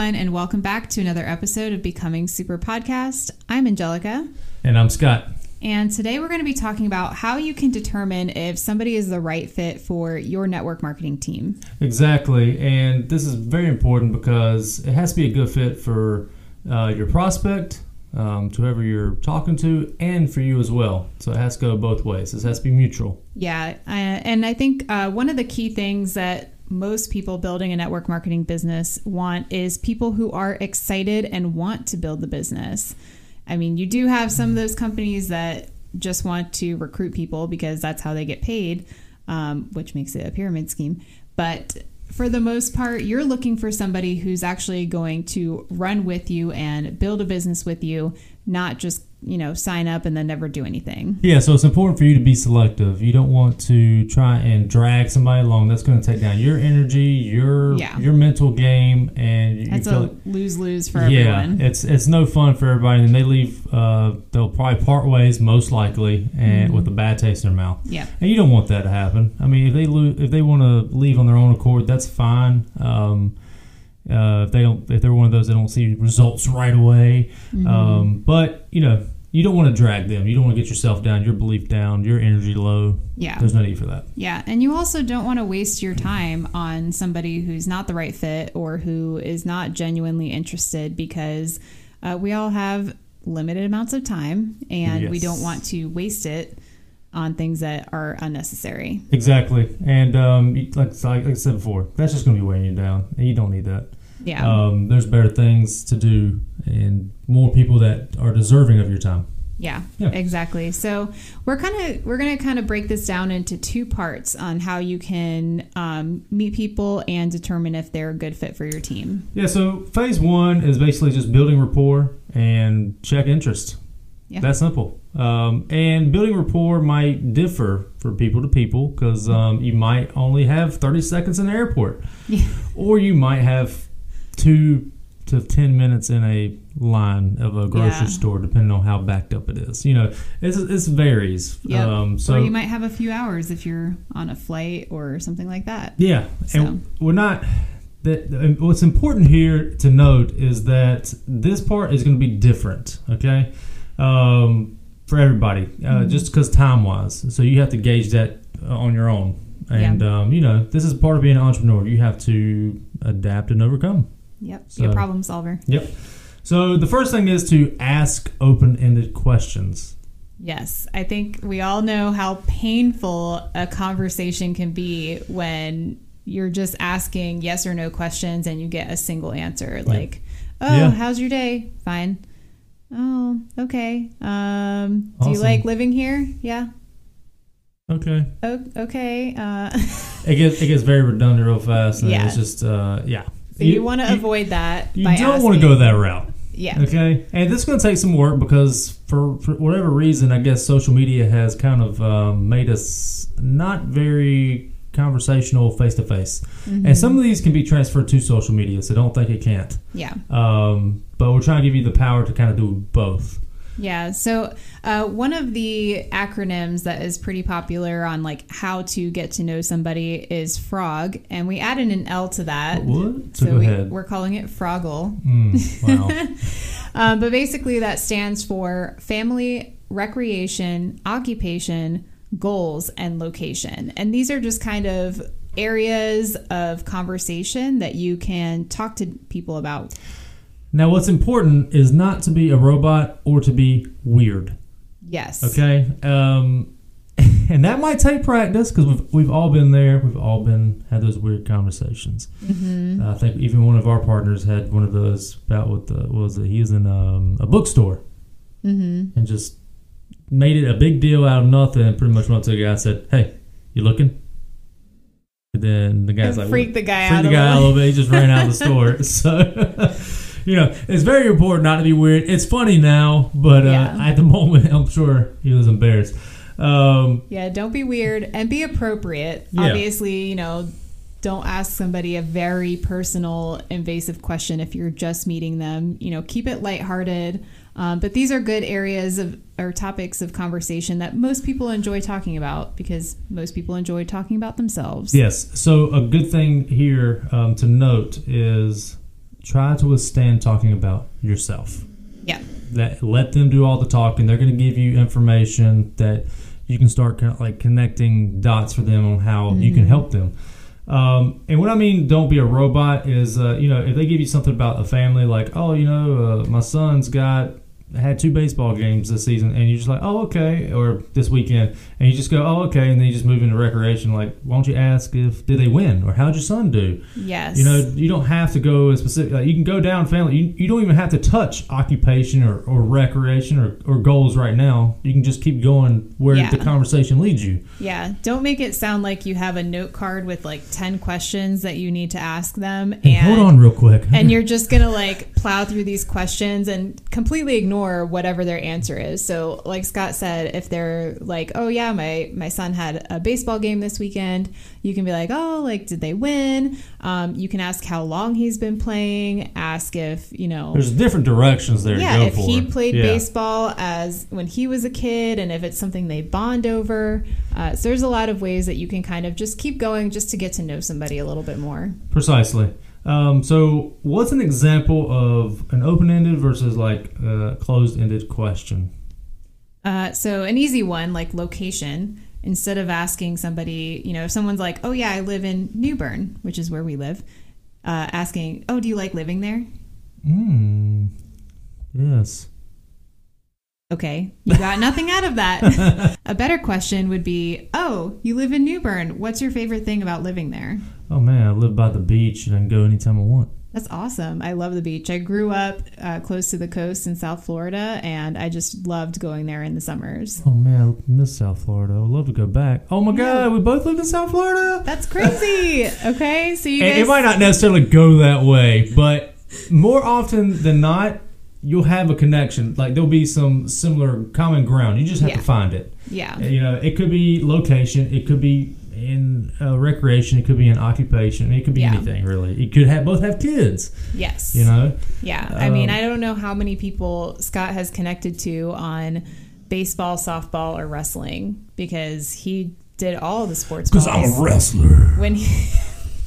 everyone, and welcome back to another episode of Becoming Super Podcast. I'm Angelica, And I'm Scott. and today we're going to be talking about how you can determine if somebody is the right fit for your network marketing team. Exactly. And this is very important because it has to be a good fit for uh, your prospect, um, to whoever you're talking to, and for you as well. So it has to go both ways. This has to be mutual. Yeah, uh, and I think uh, one of the key things that most people building a network marketing business want is people who are excited and want to build the business. I mean, you do have some of those companies that just want to recruit people because that's how they get paid, um, which makes it a pyramid scheme. But for the most part, you're looking for somebody who's actually going to run with you and build a business with you, not just, you know, sign up and then never do anything. Yeah, so it's important for you to be selective. You don't want to try and drag somebody along. That's going to take down your energy, your Yeah. your mental game, and you That's feel a lose lose for yeah, everyone. it's it's no fun for everybody, and they leave. Uh, they'll probably part ways, most likely, and Mm-hmm. with a bad taste in their mouth. Yeah. And you don't want that to happen. I mean, if they lo- if they want to leave on their own accord, that's fine. Um, uh, if they don't, if they're one of those that don't see results right away, Mm-hmm. um, but you know, you don't want to drag them. You don't want to get yourself down, your belief down, your energy low. Yeah. There's no need for that. Yeah. And you also don't want to waste your time on somebody who's not the right fit or who is not genuinely interested because uh, we all have limited amounts of time and we don't want to waste it on things that are unnecessary. Exactly, and um, like, like I said before, that's just going to be weighing you down, and you don't need that. Yeah. Um, there's better things to do, and more people that are deserving of your time. Yeah, Yeah. exactly. So we're kind of we're going to kind of break this down into two parts on how you can um, meet people and determine if they're a good fit for your team. Yeah, so phase one is basically just building rapport and check interest. Yeah. That's simple. Um, and building rapport might differ for people to people because um, you might only have 30 seconds in the airport, Yeah. or you might have two to 10 minutes in a line of a grocery Yeah. store, depending on how backed up it is. You know, it's, it's varies. Yep. Um, so or you might have a few hours if you're on a flight or something like that. Yeah, So- and we're not. That what's important here to note is that this part is going to be different. Okay, um, for everybody, uh, Mm-hmm. just because time wise. So you have to gauge that uh, on your own. And um, you know, this is part of being an entrepreneur. You have to adapt and overcome. Yep. Be a problem solver. Yep. So the first thing is to ask open-ended questions. Yes. I think we all know how painful a conversation can be when you're just asking yes or no questions and you get a single answer like, "Oh, Yeah. how's your day?" "Fine." "Oh, okay." Um, do you like living here? "Yeah." Okay. "Oh, okay." Uh, It gets it gets very redundant real fast. And Yeah. It's just uh, yeah. so you, want to avoid that. You don't want to go that route. Yeah. Okay, and this is going to take some work because for, for whatever reason, I guess social media has kind of um, made us not very conversational face to face, Mm-hmm. and some of these can be transferred to social media. So don't think it can't. Yeah. Um, but we're trying to give you the power to kind of do both. Yeah. So uh, one of the acronyms that is pretty popular on like how to get to know somebody is frog, and we added an L to that. What? So, So we, ahead. we're calling it Froggle. Mm, wow. Um, but basically, that stands for family, recreation, occupation, goals, and location. And these are just kind of areas of conversation that you can talk to people about. now, what's important is not to be a robot or to be weird. Yes. Okay. Um, and that might take practice because we've, we've all been there. We've all been had those weird conversations. Mm-hmm. Uh, I think even one of our partners had one of those about what the what was it? He was in um, a bookstore Mm-hmm. and just made it a big deal out of nothing. Pretty much went to the guy and said, "Hey, you looking?" And then the guy's like, freak the guy freak out the guy out a little bit. He just ran out of the store. So, you know, it's very important not to be weird. It's funny now, but uh, Yeah. at the moment, I'm sure he was embarrassed. Um, Yeah, don't be weird and be appropriate. Yeah. Obviously, you know, don't ask somebody a very personal, invasive question if you're just meeting them. You know, keep it lighthearted. Um, but these are good areas of or topics of conversation that most people enjoy talking about because most people enjoy talking about themselves. yes. So a good thing here um, to note is try to withstand talking about yourself. Yeah. That let them do all the talking. They're going to give you information that you can start kind of like connecting dots for them on how you can help them. Um, and what I mean, don't be a robot is, uh, you know, if they give you something about a family, like, oh, you know, uh, my son's got had two baseball games this season, and you're just like, oh, okay, or this weekend, and you just go, oh, okay, and then you just move into recreation. Like, why don't you ask if did they win or how'd your son do? Yes. You know, you don't have to go as specific. Like, you can go down family. You, you don't even have to touch occupation or, or recreation or, or goals right now. You can just keep going where Yeah. the conversation leads you. Yeah, don't make it sound like you have a note card with like 10 questions that you need to ask them and Hey, hold on real quick. and you're just going to like plow through these questions and completely ignore whatever their answer is. So, like Scott said, if they're like, "Oh yeah, my my son had a baseball game this weekend," you can be like, "Oh, like did they win?" Um, you can ask how long he's been playing, ask if, you know, There's different directions there yeah, to go if for. he played Yeah. baseball as when he was a kid, and if it's something they bond over. Uh, so there's a lot of ways that you can kind of just keep going, just to get to know somebody a little bit more. Precisely. Um, so, what's an example of an open-ended versus like a closed-ended question? Uh, so an easy one, like location. Instead of asking somebody, you know, if someone's like, "Oh yeah, I live in New Bern," which is where we live, uh, asking, "Oh, do you like living there?" Hmm. Yes. Okay, you got nothing out of that. a better question would be, "Oh, you live in New Bern. What's your favorite thing about living there?" Oh man, I live by the beach and I can go anytime I want. That's awesome. I love the beach. I grew up uh, close to the coast in South Florida, and I just loved going there in the summers. Oh man, I miss South Florida. I would love to go back. Oh my god, we both lived in South Florida. That's crazy. okay, so you guys, it might not necessarily go that way, but more often than not, you'll have a connection. Like there'll be some similar common ground. You just have Yeah. to find it. yeah, You know, it could be location, it could be in uh, recreation, it could be in occupation, it could be Yeah. anything really. It could have both have kids. yes, You know, Yeah, I mean, Um, I don't know how many people Scott has connected to on baseball, softball, or wrestling because he did all the sports balls wrestler. when he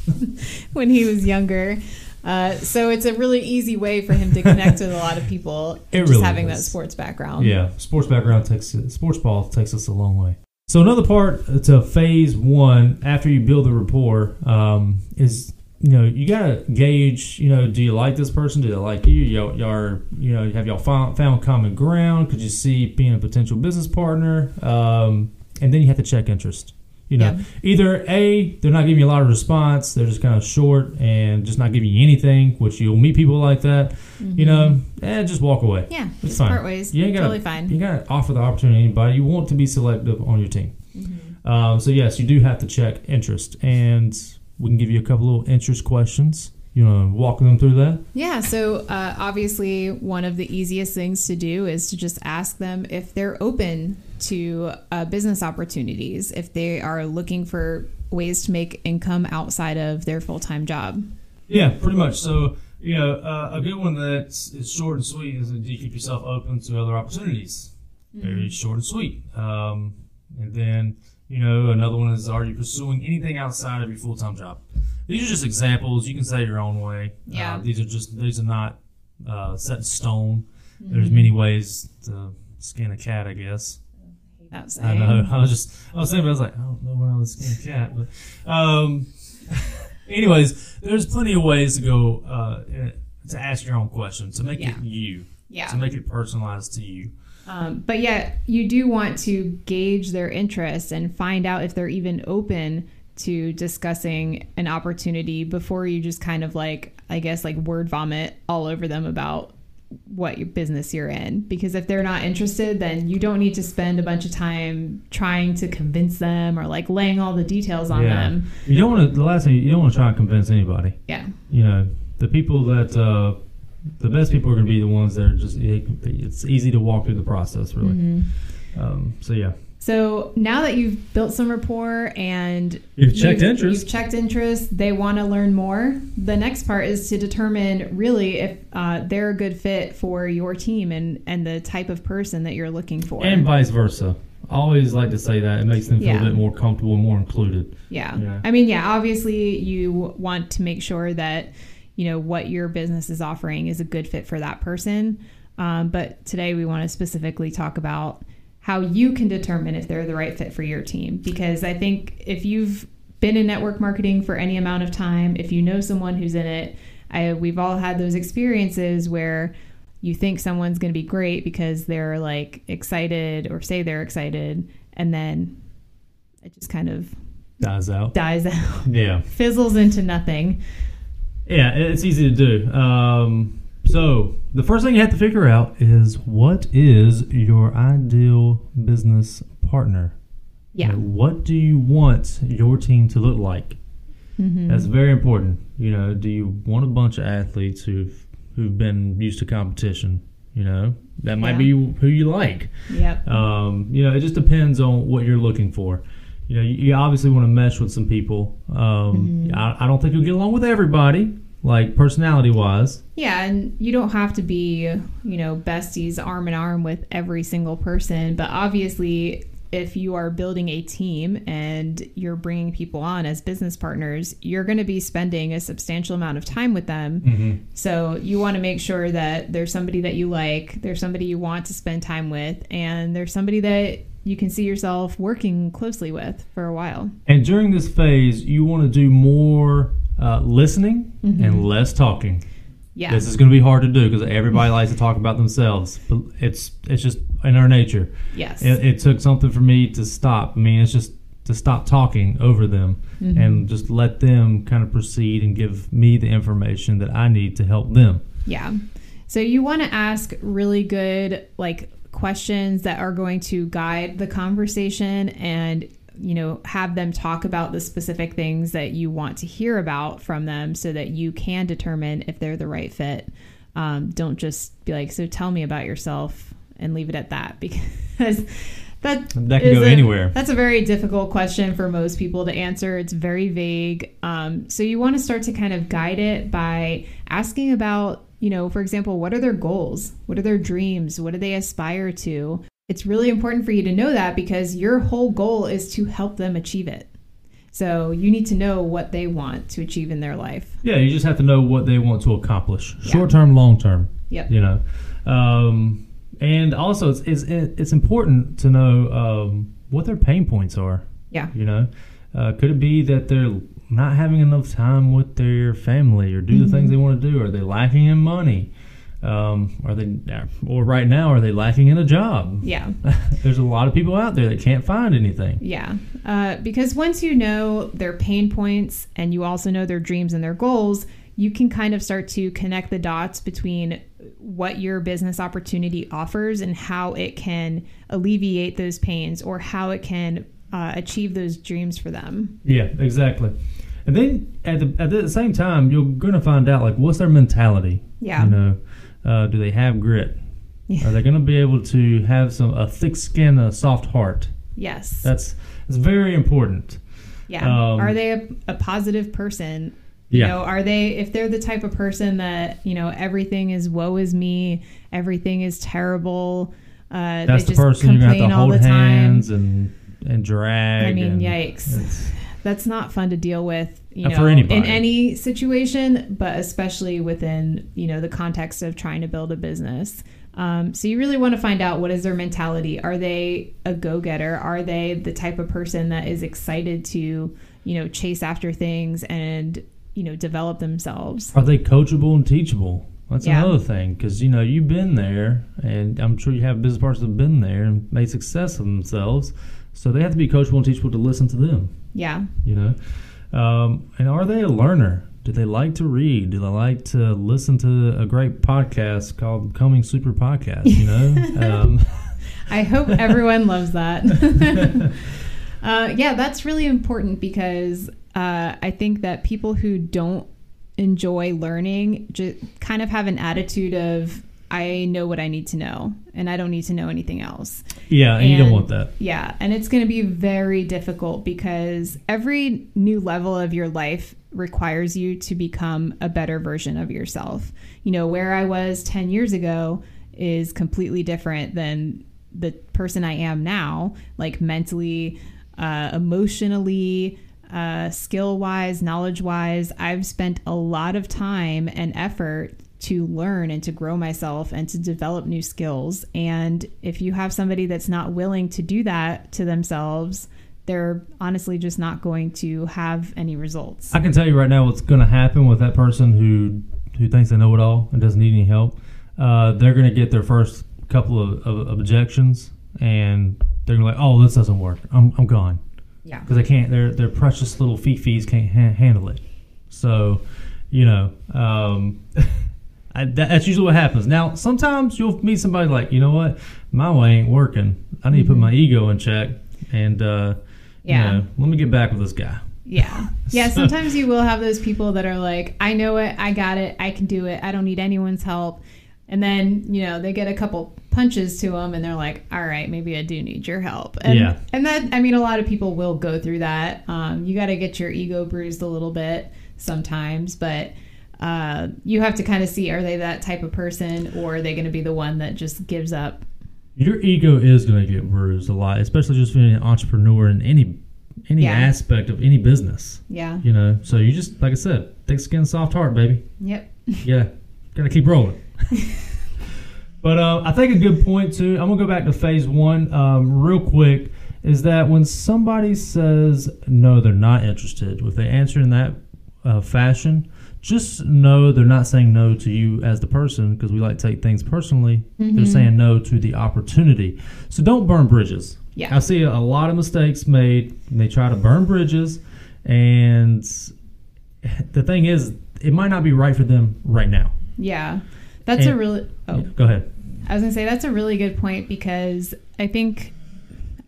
when he was younger. Uh, so it's a really easy way for him to connect with a lot of people It just really having that sports background. Yeah, sports background takes sports ball takes us a long way. So another part to phase one after you build the rapport um, is you know you gotta gauge you know do you like this person? Do they like you? Y'all, y'all are, you know have y'all found, found common ground? Could you see being a potential business partner? Um, and then you have to check interest you know Yeah. either a they're not giving you a lot of response they're just kind of short and just not giving you anything which you'll meet people like that you know eh, just walk away Yeah, It's just fine. part ways. You ain't gotta- totally fine. you gotta offer the opportunity to anybody. You want to be selective on your team. Mm-hmm. Um, so yes, you do have to check interest, and we can give you a couple little interest questions. You want to walk them through that? Yeah, so uh, obviously, one of the easiest things to do is to just ask them if they're open to uh, business opportunities, if they are looking for ways to make income outside of their full time job. Yeah, pretty much. So you know, uh, a good one that's is short and sweet is do you keep yourself open to other opportunities? Very short and sweet. Um, and then you know, another one is are you pursuing anything outside of your full time job? These are just examples. You can say your own way. Yeah. Uh, these are just these are not uh, set in stone. There's many ways to skin a cat, I guess. That's I know. I was just I was thinking, I was like, I don't know when I was skin a cat, but um, anyways, there's plenty of ways to go uh, to ask your own question to make Yeah. it you, Yeah. to make it personalized to you. Um, but yet, you do want to gauge their interest and find out if they're even open to discussing an opportunity before you just kind of like, I guess, like word vomit all over them about what your business you're in. Because if they're not interested, then you don't need to spend a bunch of time trying to convince them or like laying all the details on Yeah. them. You don't want to. The last thing you don't want to try and convince anybody. Yeah. You know, the people that uh, the best people are going to be the ones that are just. It's easy to walk through the process, really. Mm-hmm. Um, so yeah. So now that you've built some rapport and You've checked interest. you've checked interest, they want to learn more. The next part is to determine really if uh, they're a good fit for your team and and the type of person that you're looking for. And vice versa. I always like to say that it makes them feel Yeah. a bit more comfortable, more included. yeah. Yeah. I mean, yeah, obviously you want to make sure that you know, what your business is offering is a good fit for that person. Um, but today we want to specifically talk about how you can determine if they're the right fit for your team. Because I think if you've been in network marketing for any amount of time, if you know someone who's in it, I, we've all had those experiences where you think someone's going to be great because they're like excited or say they're excited, and then it just kind of dies out. dies out, Yeah. fizzles into nothing. Yeah, it's easy to do. Um, so the first thing you have to figure out is what is your ideal business partner? Yeah. You know, what do you want your team to look like? Mhm. That's very important. You know, do you want a bunch of athletes who've who've been used to competition? You know, that might Yeah. be who you like. Yep. Um, you know, it just depends on what you're looking for. You know, you, you obviously want to mesh with some people. Um, Mhm. I, I don't think you'll get along with everybody, like personality wise. Yeah, and you don't have to be, you know, besties arm in arm with every single person, but obviously if you are building a team and you're bringing people on as business partners, you're going to be spending a substantial amount of time with them. Mm-hmm. So you want to make sure that there's somebody that you like, there's somebody you want to spend time with, and there's somebody that you can see yourself working closely with for a while. And during this phase, you want to do more uh, listening Mhm. and less talking. Yeah. This is going to be hard to do because everybody likes to talk about themselves, but it's it's just in our nature. yes. It, it took something for me to stop. I mean, it's just to stop talking over them Mhm. and just let them kind of proceed and give me the information that I need to help them. Yeah. So you want to ask really good like questions that are going to guide the conversation and you know have them talk about the specific things that you want to hear about from them so that you can determine if they're the right fit. Um, don't just be like, so tell me about yourself and leave it at that because that That can go a- anywhere. That's a very difficult question for most people to answer. It's very vague. Um, so you want to start to kind of guide it by asking about, you know, for example, what are their goals? What are their dreams? What do they aspire to? It's really important for you to know that because your whole goal is to help them achieve it. So you need to know what they want to achieve in their life. Yeah, you just have to know what they want to accomplish, Yeah. short term, long term. Yep. You know, um, and also it's, it's it's important to know um, what their pain points are. Yeah. You know, uh, could it be that they're not having enough time with their family or do the Mhm. things they want to do? Are they lacking in money? Um, are they, or right now, are they lacking in a job? Yeah. There's a lot of people out there that can't find anything. Yeah, uh, because once you know their pain points and you also know their dreams and their goals, you can kind of start to connect the dots between what your business opportunity offers and how it can alleviate those pains or how it can uh, achieve those dreams for them. Yeah, exactly. And then at the at the same time, you're gonna find out like what's their mentality. Yeah. You know, uh, do they have grit? Yeah. Are they gonna be able to have some a thick skin, a soft heart? Yes. That's that's very important. Yeah. Um, are they a, a positive person? You Yeah. know, are they if they're the type of person that, you know, everything is woe is me, everything is terrible, uh That's they the just person you're gonna have complain to all hold the time. hands and and drag. I mean, and yikes. That's not fun to deal with, you know, for anybody. in any situation, but especially within, you know, the context of trying to build a business. Um, so you really want to find out what is their mentality. Are they a go-getter? Are they the type of person that is excited to, you know, chase after things and, you know, develop themselves? Are they coachable and teachable? That's Yeah. another thing because you know you've been there, and I'm sure you have business partners that have been there and made success of themselves. So they have to be coachable and teachable to listen to them. Yeah. You know, um, and are they a learner? Do they like to read? Do they like to listen to a great podcast called Coming Super Podcast? You know, um, I hope everyone loves that. uh, yeah, that's really important because uh, I think that people who don't enjoy learning just kind of have an attitude of, I know what I need to know and I don't need to know anything else. yeah, and you don't want that. Yeah, and it's going to be very difficult because every new level of your life requires you to become a better version of yourself. You know, where I was 10 years ago is completely different than the person I am now, like mentally, uh, emotionally, uh, skill wise, knowledge wise. I've spent a lot of time and effort to learn and to grow myself and to develop new skills. And if you have somebody that's not willing to do that to themselves, they're honestly just not going to have any results. I can tell you right now what's going to happen with that person who who thinks they know it all and doesn't need any help. Uh, they're going to get their first couple of, of, of objections, and they're going to be like, "Oh, this doesn't work. I'm, I'm gone." Yeah. Because they can't. Their their precious little fee-fees can't ha- handle it. So, you know, um, I, that, that's usually what happens. Now, sometimes you'll meet somebody like, you know what, my way ain't working. I need to put my ego in check, and uh, Yeah. you know, let me get back with this guy. Yeah. Yeah. So- Sometimes you will have those people that are like, I know it. I got it. I can do it. I don't need anyone's help. And then, you know, they get a couple punches to them and they're like, all right, maybe I do need your help. And, Yeah. And that, I mean, a lot of people will go through that. Um, you got to get your ego bruised a little bit sometimes, but uh, you have to kind of see are they that type of person or are they going to be the one that just gives up? Your ego is going to get bruised a lot, especially just being an entrepreneur in any any Yeah. aspect of any business. Yeah. You know, so you just like I said, thick skin, soft heart, baby. Yep. Yeah, gotta keep rolling. but uh, I think a good point too. I'm gonna go back to phase one um, real quick. Is that when somebody says no, they're not interested. If they answer in that uh, fashion, just know they're not saying no to you as the person because we like to take things personally. They're mm-hmm. saying no to the opportunity. So don't burn bridges. Yeah. I see a lot of mistakes made. and They try to burn bridges, and the thing is, it might not be right for them right now. Yeah. That's a really, oh. Yeah, go ahead. I was gonna say that's a really good point because I think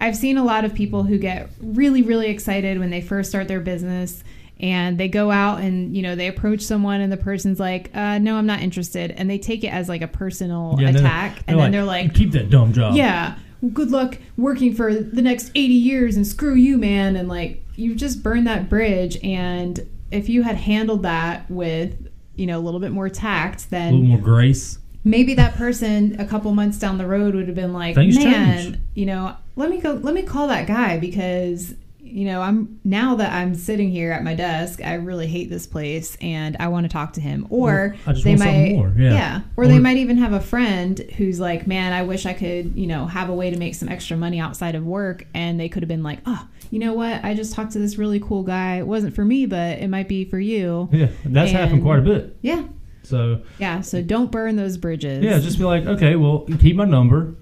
I've seen a lot of people who get really, really excited when they first start their business and they go out and you know they approach someone and the person's like, uh, "No, I'm not interested," and they take it as like a personal Yeah, and then- attack, and then they're like, keep that dumb job. "Yeah, good luck working for the next 80 years and screw you, man," and like you just burned that bridge. And if you had handled that with you know a little bit more tact, a then little more grace. maybe that person a couple months down the road would have been like, Things man, change. you know, let me go, let me call that guy because you know I'm now that I'm sitting here at my desk, I really hate this place and I want to talk to him. Or I just they want might, something more, yeah. or, they might even have a friend who's like, man, I wish I could, you know, have a way to make some extra money outside of work, and they could have been like, oh, you know what, I just talked to this really cool guy. It wasn't for me, but it might be for you. Yeah, that's happened quite a bit. Yeah, So yeah. So don't burn those bridges. yeah, just be like, okay, well, keep my number,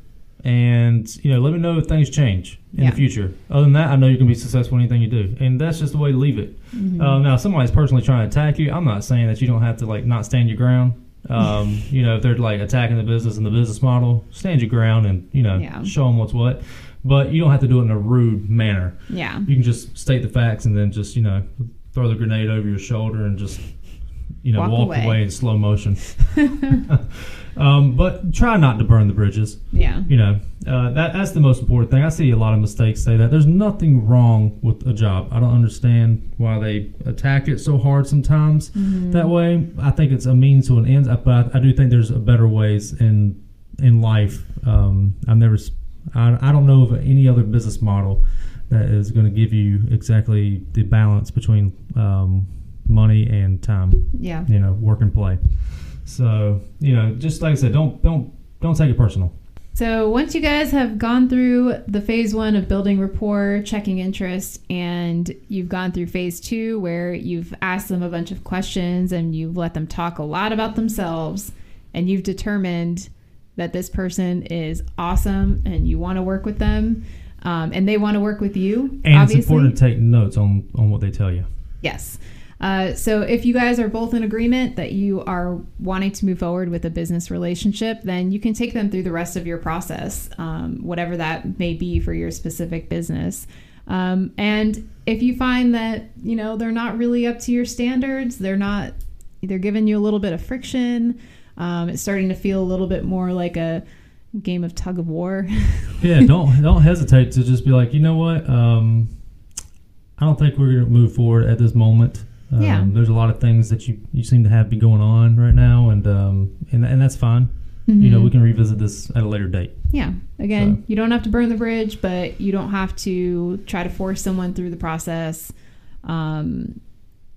and you know, let me know if things change in Yeah. the future. Other than that, I know you can be successful in anything you do, and that's just the way to leave it. Mm-hmm. Uh, now, if somebody's personally trying to attack you. I'm not saying that you don't have to like not stand your ground. Um, you know, if they're like attacking the business and the business model, stand your ground and you know Yeah. show them what's what. But you don't have to do it in a rude manner. yeah. You can just state the facts and then just you know throw the grenade over your shoulder and just you know Walk walk, away. away. in slow motion. um, but try not to burn the bridges. Yeah. You know uh, that that's the most important thing. I see a lot of mistakes say that. There's nothing wrong with a job. I don't understand why they attack it so hard sometimes that way. I think it's a means to an end, but I, I do think there's a better ways in in life. Um, I've never. I, I don't know of any other business model that is going to give you exactly the balance between um, money and time. Yeah. You know, work and play. So you know, just like I said, don't don't don't take it personal. So once you guys have gone through the phase one of building rapport, checking interest, and you've gone through phase two where you've asked them a bunch of questions and you've let them talk a lot about themselves, and you've determined that this person is awesome and you want to work with them, um, and they want to work with you. And obviously. it's important to take notes on on what they tell you. Yes. Uh, so if you guys are both in agreement that you are wanting to move forward with a business relationship, then you can take them through the rest of your process, um, whatever that may be for your specific business. Um, and if you find that you know they're not really up to your standards, they're not, they're giving you a little bit of friction. Um, it's starting to feel a little bit more like a game of tug of war. Yeah, don't don't hesitate to just be like, you know what? Um, I don't think we're going to move forward at this moment. Um, Yeah. There's a lot of things that you, you seem to have be going on right now, and um, and and that's fine. You know, we can revisit this at a later date. Yeah. Again, So- you don't have to burn the bridge, but you don't have to try to force someone through the process um,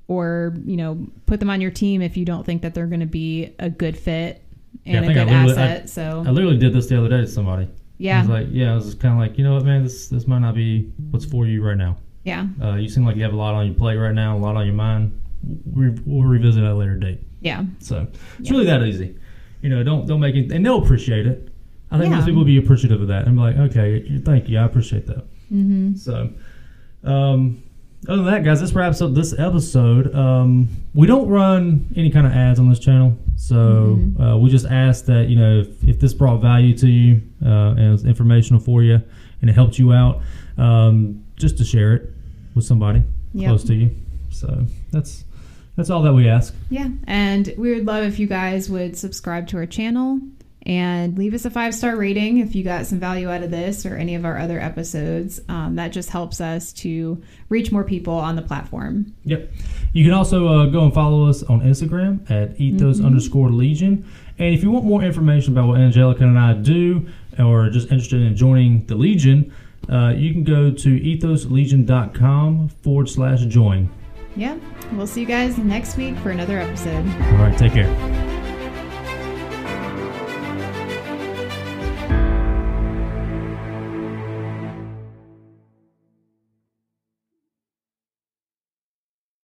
or you know put them on your team if you don't think that they're going to be a good fit Yeah, I and a good asset. I so literally did this the other day to somebody. I yeah, was like, yeah, I was kind of like, you know what, man, this this might not be what's for you right now. Yeah, Uh, you seem like you have a lot on your plate right now, a lot on your mind. We, we'll revisit at a later date. yeah, So it's Yeah. really that easy. You know, don't don't make it, and they'll appreciate it. I think Yeah. most people will be appreciative of that and be like, okay, thank you, I appreciate that. hmm So, um, other than that, guys, this wraps up this episode. Um, we don't run any kind of ads on this channel, so Mhm. uh, we just ask that you know if, if this brought value to you uh, and it was informational for you and it helped you out, um, just to share it with somebody Yep. close to you. So that's that's all that we ask. yeah. And we would love if you guys would subscribe to our channel and leave us a five star rating if you got some value out of this or any of our other episodes. Um, that just helps us to reach more people on the platform. Yep. You can also uh, go and follow us on Instagram at ethos Mhm. underscore legion. And if you want more information about what Angelica and I do, or just interested in joining the Legion, uh, you can go to ethoslegion.com forward slash join. Yeah. We'll see you guys next week for another episode. All right, take care.